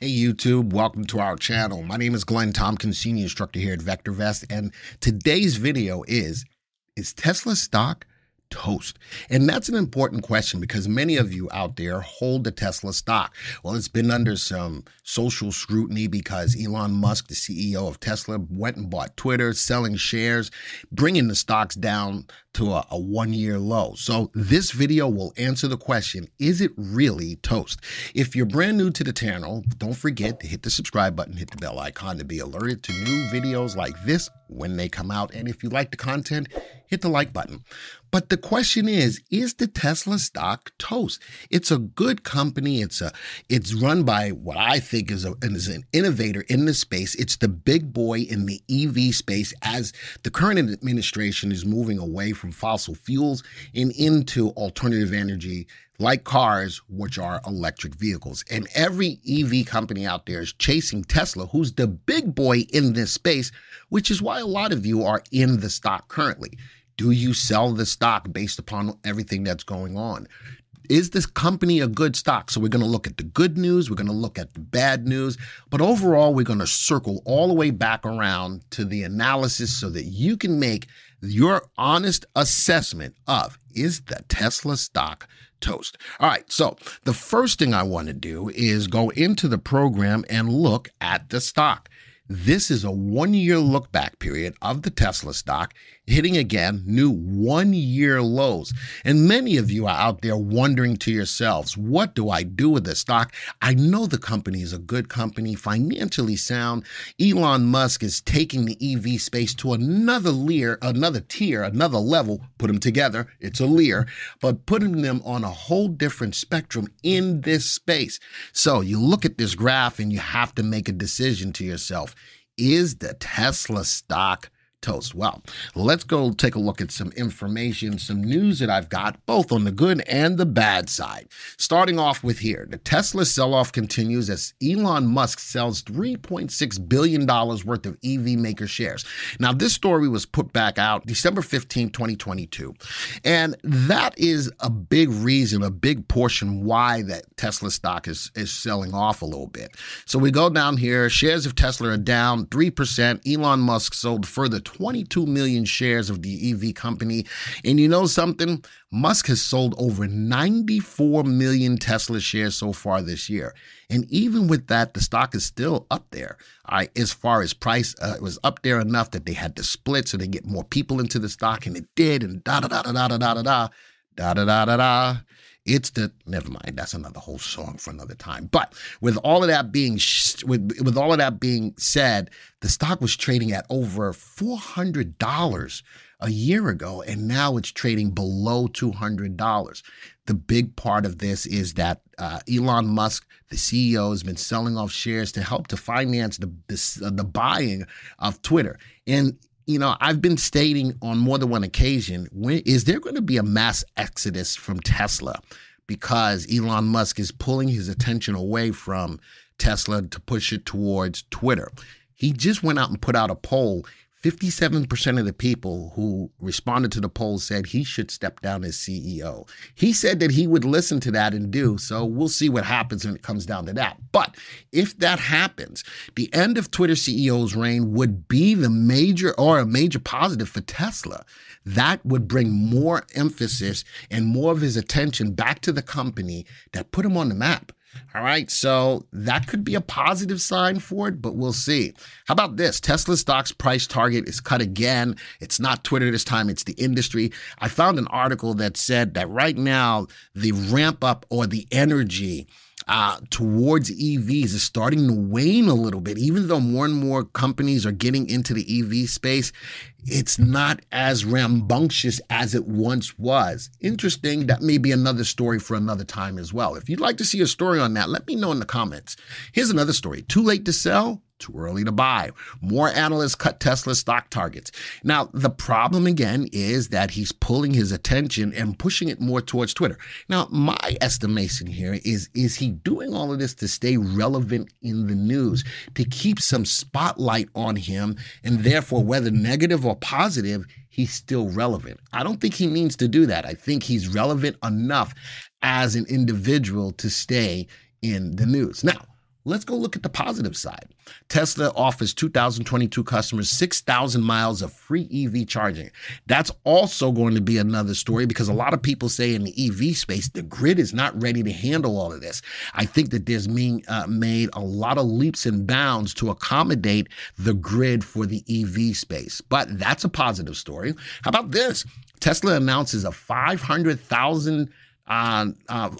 Hey YouTube, welcome to our channel. My name is Glenn Tompkins, Senior Instructor here at VectorVest, and today's video is Is Tesla stock toast? And that's an important question because many of you out there hold the Tesla stock. Well, it's been under some social scrutiny because Elon Musk, the CEO of Tesla, went and bought Twitter, selling shares, bringing the stocks down to a, a one year low. So this video will answer the question, is it really toast? If you're brand new to the channel, don't forget to hit the subscribe button, hit the bell icon to be alerted to new videos like this when they come out. And if you like the content, hit the like button. But the question is, is the Tesla stock toast? It's a good company. It's a it's run by what I think is, a, is an innovator in the space. It's the big boy in the EV space as the current administration is moving away from fossil fuels and into alternative energy like cars, which are electric vehicles. And every EV company out there is chasing Tesla, who's the big boy in this space, which is why a lot of you are in the stock currently. Do you sell the stock based upon everything that's going on? Is this company a good stock? So we're going to look at the good news, we're going to look at the bad news, but overall, we're going to circle all the way back around to the analysis so that you can make your honest assessment of is the Tesla stock toast. All right, so the first thing I want to do is go into the program and look at the stock. This is a one year look back period of the Tesla stock, hitting again new one year lows. And many of you are out there wondering to yourselves, what do I do with this stock? I know the company is a good company, financially sound. Elon Musk is taking the EV space to another leer, another tier, another level. Put them together, it's a leer, but putting them on a whole different spectrum in this space. So you look at this graph and you have to make a decision to yourself is the Tesla stock toast? Well, let's go take a look at some information, some news that I've got, both on the good and the bad side. Starting off with here, the Tesla sell off continues as Elon Musk sells $3.6 billion worth of EV maker shares. Now, this story was put back out December 15, 2022. And that is a big reason, a big portion why that Tesla stock is, is selling off a little bit. So we go down here, shares of Tesla are down 3%. Elon Musk sold further 22 million shares of the EV company. And you know something? Musk has sold over 94 million Tesla shares so far this year. And even with that, the stock is still up there. Right, as far as price, uh, it was up there enough that they had to split so they get more people into the stock, and it did. And da da da da da da da da da da da da da. It's the never mind. That's another whole song for another time. But with all of that being sh- with with all of that being said, the stock was trading at over four hundred dollars a year ago, and now it's trading below two hundred dollars. The big part of this is that uh, Elon Musk, the CEO, has been selling off shares to help to finance the the, uh, the buying of Twitter. And you know, I've been stating on more than one occasion, when, is there going to be a mass exodus from Tesla because Elon Musk is pulling his attention away from Tesla to push it towards Twitter? He just went out and put out a poll 57% of the people who responded to the poll said he should step down as CEO. He said that he would listen to that and do, so we'll see what happens when it comes down to that. But if that happens, the end of Twitter CEO's reign would be the major or a major positive for Tesla. That would bring more emphasis and more of his attention back to the company that put him on the map. All right, so that could be a positive sign for it, but we'll see. How about this? Tesla stock's price target is cut again. It's not Twitter this time, it's the industry. I found an article that said that right now, the ramp up or the energy uh, towards EVs is starting to wane a little bit. Even though more and more companies are getting into the EV space, it's not as rambunctious as it once was. Interesting. That may be another story for another time as well. If you'd like to see a story on that, let me know in the comments. Here's another story. Too late to sell? Too early to buy. More analysts cut Tesla stock targets. Now, the problem again is that he's pulling his attention and pushing it more towards Twitter. Now, my estimation here is is he doing all of this to stay relevant in the news, to keep some spotlight on him, and therefore, whether negative or positive, he's still relevant. I don't think he means to do that. I think he's relevant enough as an individual to stay in the news. Now, Let's go look at the positive side. Tesla offers 2022 customers 6,000 miles of free EV charging. That's also going to be another story because a lot of people say in the EV space, the grid is not ready to handle all of this. I think that there's being uh, made a lot of leaps and bounds to accommodate the grid for the EV space. But that's a positive story. How about this? Tesla announces a 500,000 uh, uh,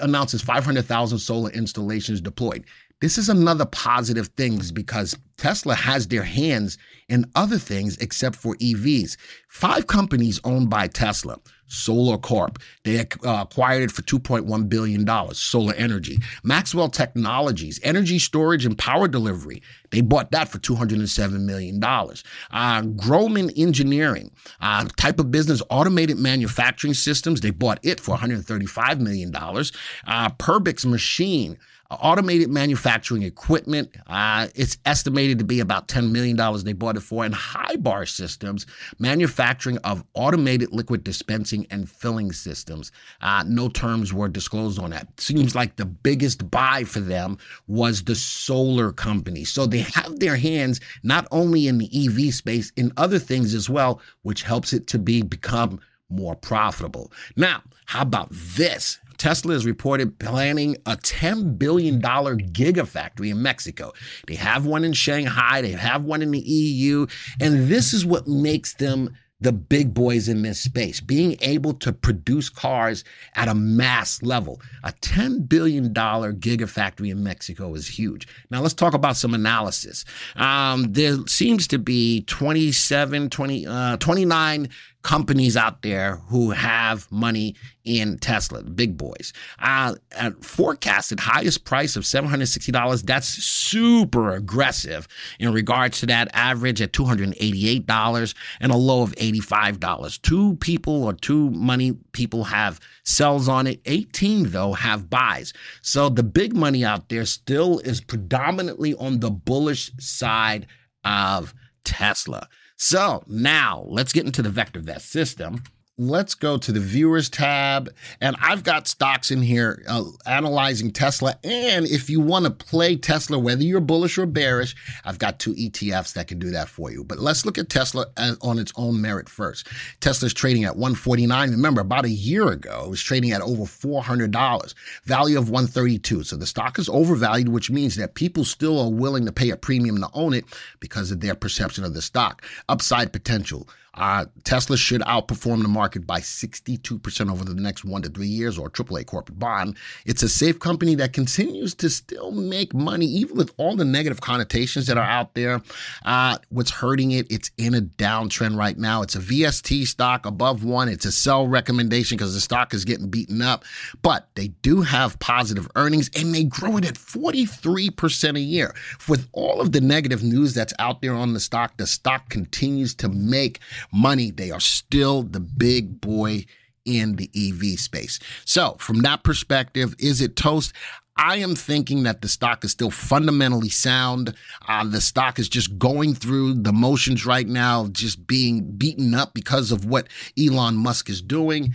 announces 500,000 solar installations deployed. This is another positive thing because Tesla has their hands in other things except for EVs. Five companies owned by Tesla. Solar Corp. They uh, acquired it for $2.1 billion. Solar Energy. Maxwell Technologies, energy storage and power delivery. They bought that for $207 million. Uh, Grohmann Engineering, uh, type of business, automated manufacturing systems. They bought it for $135 million. Uh, Perbix Machine, automated manufacturing equipment. Uh, it's estimated to be about $10 million they bought it for. And Hibar Systems, manufacturing of automated liquid dispensing and filling systems. Uh, no terms were disclosed on that. Seems like the biggest buy for them was the solar company. So they have their hands not only in the EV space, in other things as well, which helps it to be become more profitable. Now, how about this? Tesla is reported planning a $10 billion gigafactory in Mexico. They have one in Shanghai, they have one in the EU, and this is what makes them the big boys in this space, being able to produce cars at a mass level. A $10 billion gigafactory in Mexico is huge. Now, let's talk about some analysis. Um, there seems to be 27, 20, uh, 29 companies out there who have money in Tesla, big boys. Uh, at forecasted highest price of $760, that's super aggressive in regards to that average at $288 and a low of $85. Two people or two money people have sells on it. 18, though, have buys. So the big money out there still is predominantly on the bullish side of Tesla. So now let's get into the VectorVest system let's go to the viewers tab. And I've got stocks in here uh, analyzing Tesla. And if you want to play Tesla, whether you're bullish or bearish, I've got two ETFs that can do that for you. But let's look at Tesla on its own merit first. Tesla's trading at 149. Remember, about a year ago, it was trading at over $400, value of 132. So the stock is overvalued, which means that people still are willing to pay a premium to own it because of their perception of the stock. Upside potential. Uh, Tesla should outperform the market by 62% over the next one to three years, or AAA corporate bond. It's a safe company that continues to still make money, even with all the negative connotations that are out there. Uh, what's hurting it? It's in a downtrend right now. It's a VST stock above one. It's a sell recommendation because the stock is getting beaten up, but they do have positive earnings and they grow it at 43% a year. With all of the negative news that's out there on the stock, the stock continues to make money, they are still the big boy in the EV space. So, from that perspective, is it toast? I am thinking that the stock is still fundamentally sound. Uh, the stock is just going through the motions right now, just being beaten up because of what Elon Musk is doing.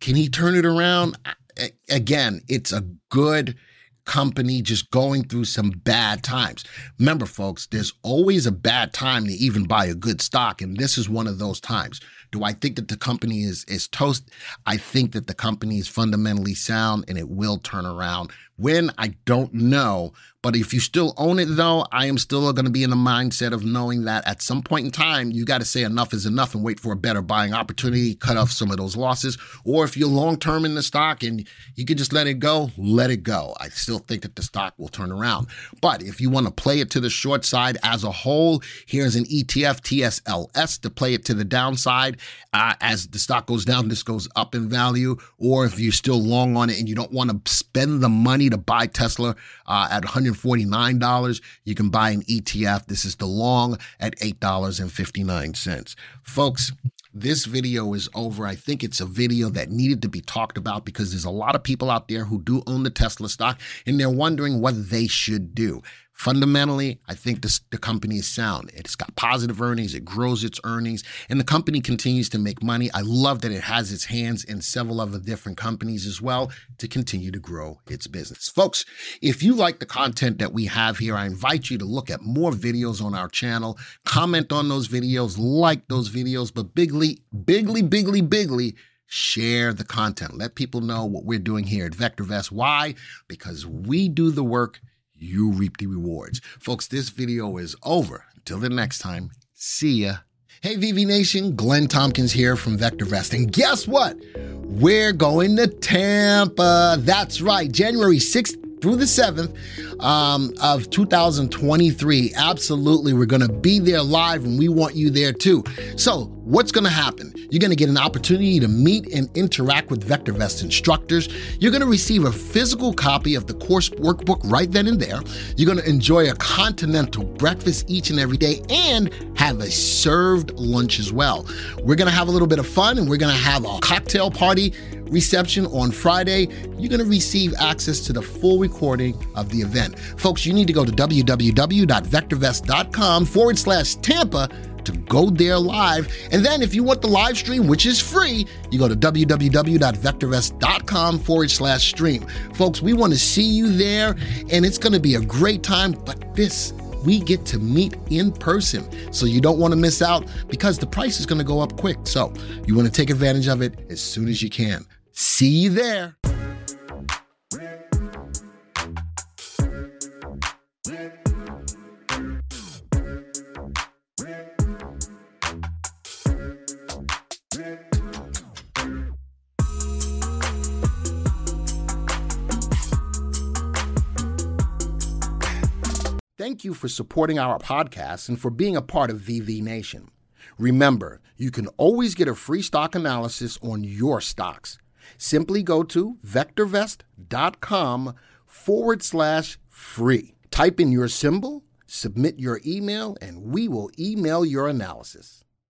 Can he turn it around? Again, it's a good company just going through some bad times. Remember, folks, there's always a bad time to even buy a good stock, and this is one of those times. Do I think that the company is is toast? I think that the company is fundamentally sound and it will turn around. When I don't know, but if you still own it though, I am still going to be in the mindset of knowing that at some point in time you got to say enough is enough and wait for a better buying opportunity, cut off some of those losses. Or if you're long term in the stock and you can just let it go, let it go. I still think that the stock will turn around. But if you want to play it to the short side as a whole, here's an ETF TSLS to play it to the downside. Uh, as the stock goes down, this goes up in value. Or if you're still long on it and you don't want to spend the money to buy Tesla uh, at $149. You can buy an ETF. This is the long at $8.59. Folks, this video is over. I think it's a video that needed to be talked about because there's a lot of people out there who do own the Tesla stock and they're wondering what they should do. Fundamentally, I think this, the company is sound. It's got positive earnings, it grows its earnings, and the company continues to make money. I love that it has its hands in several other different companies as well to continue to grow its business. Folks, if you like the content that we have here, I invite you to look at more videos on our channel, comment on those videos, like those videos, but bigly, bigly, bigly, bigly, share the content. Let people know what we're doing here at VectorVest. Why? Because we do the work you reap the rewards. Folks, this video is over. Until the next time, see ya. Hey, VV Nation, Glenn Tompkins here from VectorVest. And guess what? We're going to Tampa. That's right, January 6th through the 7th um, of 2023. Absolutely, we're going to be there live and we want you there too. So, what's going to happen? You're going to get an opportunity to meet and interact with VectorVest instructors. You're going to receive a physical copy of the course workbook right then and there. You're going to enjoy a continental breakfast each and every day and have a served lunch as well. We're going to have a little bit of fun and we're going to have a cocktail party reception on Friday. You're going to receive access to the full recording of the event. Folks, you need to go to www.vectorvest.com forward slash Tampa to go there live. And then if you want the live stream, which is free, you go to www.vectorvest.com forward slash stream. Folks, we want to see you there, and it's going to be a great time. But this, we get to meet in person. So you don't want to miss out because the price is going to go up quick. So you want to take advantage of it as soon as you can. See you there. Thank you for supporting our podcast and for being a part of VV Nation. Remember, you can always get a free stock analysis on your stocks. Simply go to vectorvest.com forward slash free. Type in your symbol, submit your email, and we will email your analysis.